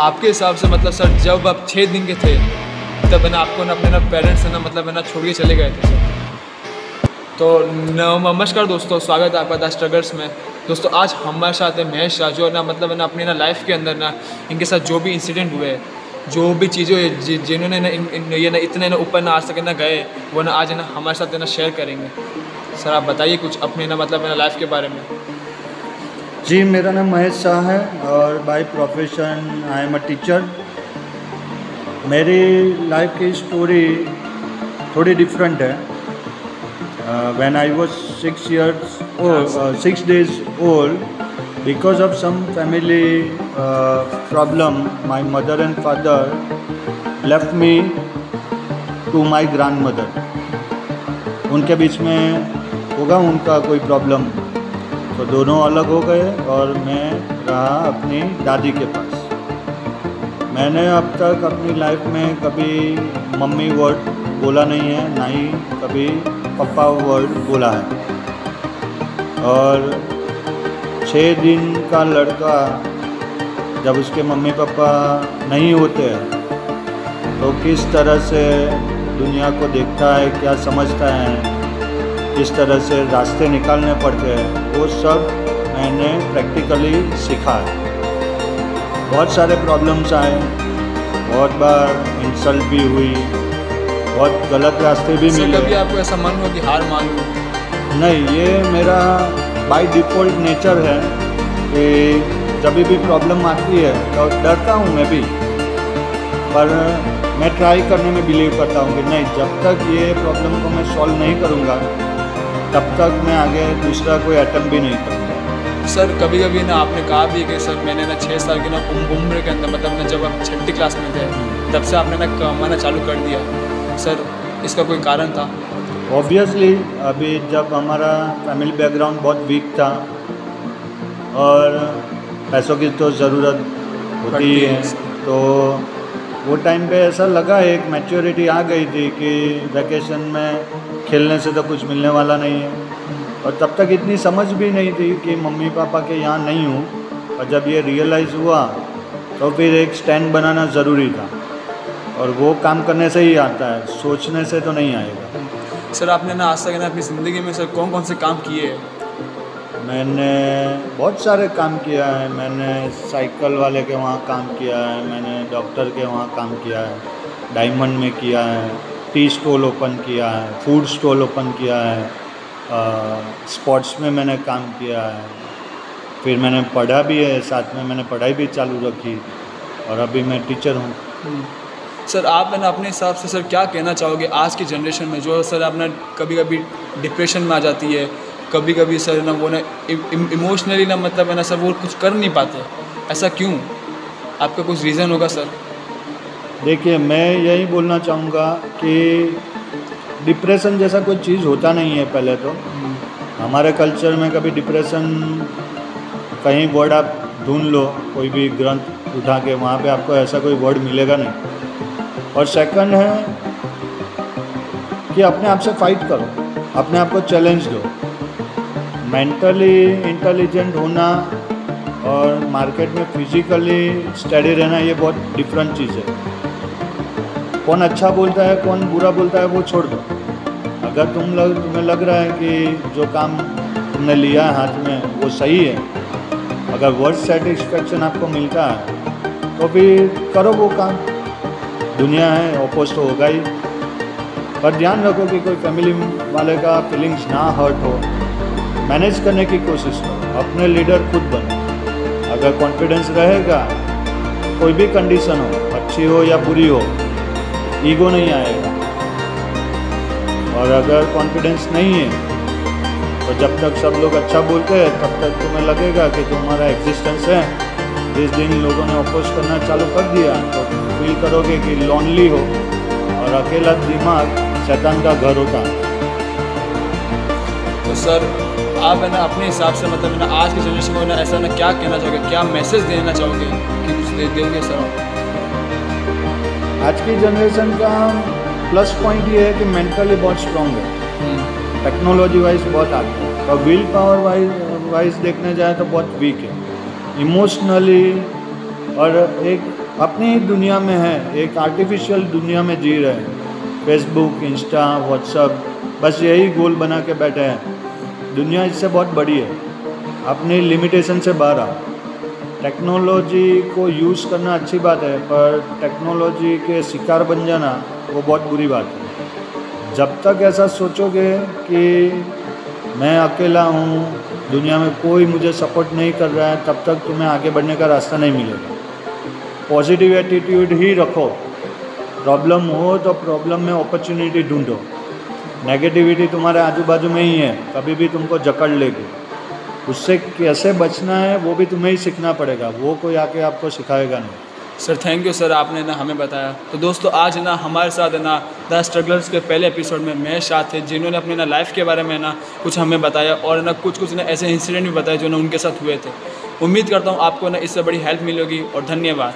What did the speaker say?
आपके हिसाब से मतलब सर जब आप छः दिन के थे तब है ना आपको ना अपने ना पेरेंट्स ना मतलब है ना छोड़ के चले गए थे सर। तो नमस्कार दोस्तों स्वागत है आपका द स्ट्रगल्स में। दोस्तों आज हमारे साथ है महेश जो है ना मतलब है ना अपने ना लाइफ के अंदर ना इनके साथ जो भी इंसिडेंट हुए जो भी चीज़ें जिन्होंने ना इन, ये ना इतने ना ऊपर ना आज तक ना गए वो ना आज ना हमारे साथ ना शेयर करेंगे। सर आप बताइए कुछ अपने ना मतलब ना लाइफ के बारे में। जी मेरा नाम महेश शाह है और by profession I am a teacher मेरी लाइफ की स्टोरी थोड़ी डिफरेंट है. When I was six years six days old because of some family problem my mother and father left me to my grandmother उनके बीच में होगा उनका कोई प्रॉब्लम तो दोनों अलग हो गए और मैं रहा अपनी दादी के पास। मैंने अब तक अपनी लाइफ में कभी मम्मी वर्ड बोला नहीं है, ना ही कभी पापा वर्ड बोला है। और छः दिन का लड़का जब उसके मम्मी पापा नहीं होते हैं तो किस तरह से दुनिया को देखता है, क्या समझता है, किस तरह से रास्ते निकालने पड़ते हैं वो सब मैंने प्रैक्टिकली सीखा है बहुत सारे प्रॉब्लम्स आए बहुत बार इंसल्ट भी हुई बहुत गलत रास्ते भी मिले। कभी आपको ऐसा मन हो कि हार मान लो? नहीं ये मेरा बाय डिफ़ॉल्ट नेचर है कि जब भी प्रॉब्लम आती है तो डरता हूँ मैं भी। पर मैं ट्राई करने में बिलीव करता हूँ कि नहीं जब तक ये प्रॉब्लम को मैं सॉल्व नहीं करूँगा तब तक मैं आगे दूसरा कोई अटैम्प भी नहीं करूँगा। सर कभी कभी ना आपने कहा भी कि सर मैंने ना छः साल की ना उम्र के अंदर मतलब ना जब आप छठी क्लास में थे तब से आपने ना कमाना चालू कर दिया। सर इसका कोई कारण था? ऑब्वियसली अभी जब हमारा फैमिली बैकग्राउंड बहुत वीक था और पैसों की तो ज़रूरत होती है तो वो टाइम पे ऐसा लगा, एक मैच्योरिटी आ गई थी कि वैकेशन में खेलने से तो कुछ मिलने वाला नहीं है। और तब तक इतनी समझ भी नहीं थी कि मम्मी पापा के यहाँ नहीं हूँ। और जब ये रियलाइज़ हुआ तो फिर एक स्टैंड बनाना ज़रूरी था। और वो काम करने से ही आता है, सोचने से तो नहीं आएगा। सर, आपने ना आज तक ना अपनी ज़िंदगी में सर कौन कौन से काम किए? मैंने बहुत सारे काम किया है। मैंने साइकिल वाले के वहाँ काम किया है, मैंने डॉक्टर के वहाँ काम किया है, डायमंड में किया है, टी स्टॉल ओपन किया है, फ़ूड स्टॉल ओपन किया है स्पोर्ट्स में मैंने काम किया है। फिर मैंने पढ़ा भी है, साथ में मैंने पढ़ाई भी चालू रखी और अभी मैं टीचर हूँ। हम्म। सर, आप ना, अपने हिसाब से सर क्या कहना चाहोगे आज की जनरेशन में? जो सर अपना कभी कभी डिप्रेशन में आ जाती है कभी कभी सर ना वो ना इमोशनली ना मतलब है ना सर वो कुछ कर नहीं पाते। ऐसा क्यों? आपका कुछ रीज़न होगा सर? देखिए मैं यही बोलना चाहूँगा कि डिप्रेशन जैसा कोई चीज़ होता नहीं है पहले तो। हमारे कल्चर में कभी डिप्रेशन कहीं वर्ड आप ढूंढ लो कोई भी ग्रंथ उठा के वहाँ पे आपको ऐसा कोई वर्ड मिलेगा नहीं। और सेकंड है कि अपने आप से फाइट करो अपने आप को चैलेंज दो। मेंटली इंटेलिजेंट होना और मार्केट में फिजिकली स्टडी रहना, ये बहुत डिफरेंट चीज़ है। कौन अच्छा बोलता है, कौन बुरा बोलता है, वो छोड़ दो। अगर तुम लग, तुम्हें लग रहा है कि जो काम तुमने लिया है हाथ में, वो सही है। अगर वर्ड सेटिस्फेक्शन आपको मिलता है तो भी करो वो काम। दुनिया है ओपोज तो होगा ही। पर ध्यान रखो कि कोई फैमिली वाले का फीलिंग्स ना हर्ट हो। मैनेज करने की कोशिश करो, अपने लीडर खुद बनो। अगर कॉन्फिडेंस रहेगा, कोई भी कंडीशन हो, अच्छी हो या बुरी हो ईगो नहीं आएगा। और अगर कॉन्फिडेंस नहीं है तो जब तक सब लोग अच्छा बोलते हैं, तब तक तुम्हें लगेगा कि तुम्हारा एग्जिस्टेंस है। जिस दिन लोगों ने अपोज करना चालू कर दिया तो फील करोगे कि लॉनली हो और अकेला दिमाग शैतान का घर होता। है तो सर आप है ना अपने हिसाब से मतलब ना आज की जनरेशन को ना ऐसा ना क्या कहना चाहोगे? क्या मैसेज देना चाहोगे कि कुछ दे दोगे सर आज की जनरेशन का प्लस पॉइंट ये है कि मेंटली बहुत स्ट्रॉन्ग है। टेक्नोलॉजी हम्म। वाइज बहुत आगे है। और विल पावर वाइज वाइज देखने जाए तो बहुत वीक है। इमोशनली और एक अपनी ही दुनिया में है एक आर्टिफिशियल दुनिया में जी रहे हैं। फेसबुक इंस्टा व्हाट्सअप बस यही गोल बना के बैठे हैं। दुनिया इससे बहुत बड़ी है। अपनी लिमिटेशन से बाहर आ टेक्नोलॉजी को यूज़ करना अच्छी बात है, पर टेक्नोलॉजी के शिकार बन जाना वो बहुत बुरी बात है। जब तक ऐसा सोचोगे कि मैं अकेला हूँ, दुनिया में कोई मुझे सपोर्ट नहीं कर रहा है, तब तक तुम्हें आगे बढ़ने का रास्ता नहीं मिलेगा। पॉजिटिव एटीट्यूड ही रखो। प्रॉब्लम हो तो प्रॉब्लम में अपॉर्चुनिटी ढूंढो। नेगेटिविटी तुम्हारे आजू बाजू में ही है कभी भी तुमको जकड़ लेगी। उससे कैसे बचना है, वो भी तुम्हें ही सीखना पड़ेगा, वो कोई आके आपको सिखाएगा नहीं। सर थैंक यू सर आपने ना हमें बताया। तो दोस्तों, आज ना हमारे साथ ना द स्ट्रगलर्स के पहले एपिसोड में मैं साथ थे, जिन्होंने अपने ना लाइफ के बारे में ना कुछ हमें बताया और ना कुछ कुछ ना ऐसे इंसिडेंट भी बताए जो ना उनके साथ हुए थे। उम्मीद करता हूँ आपको ना इससे बड़ी हेल्प मिलेगी और धन्यवाद।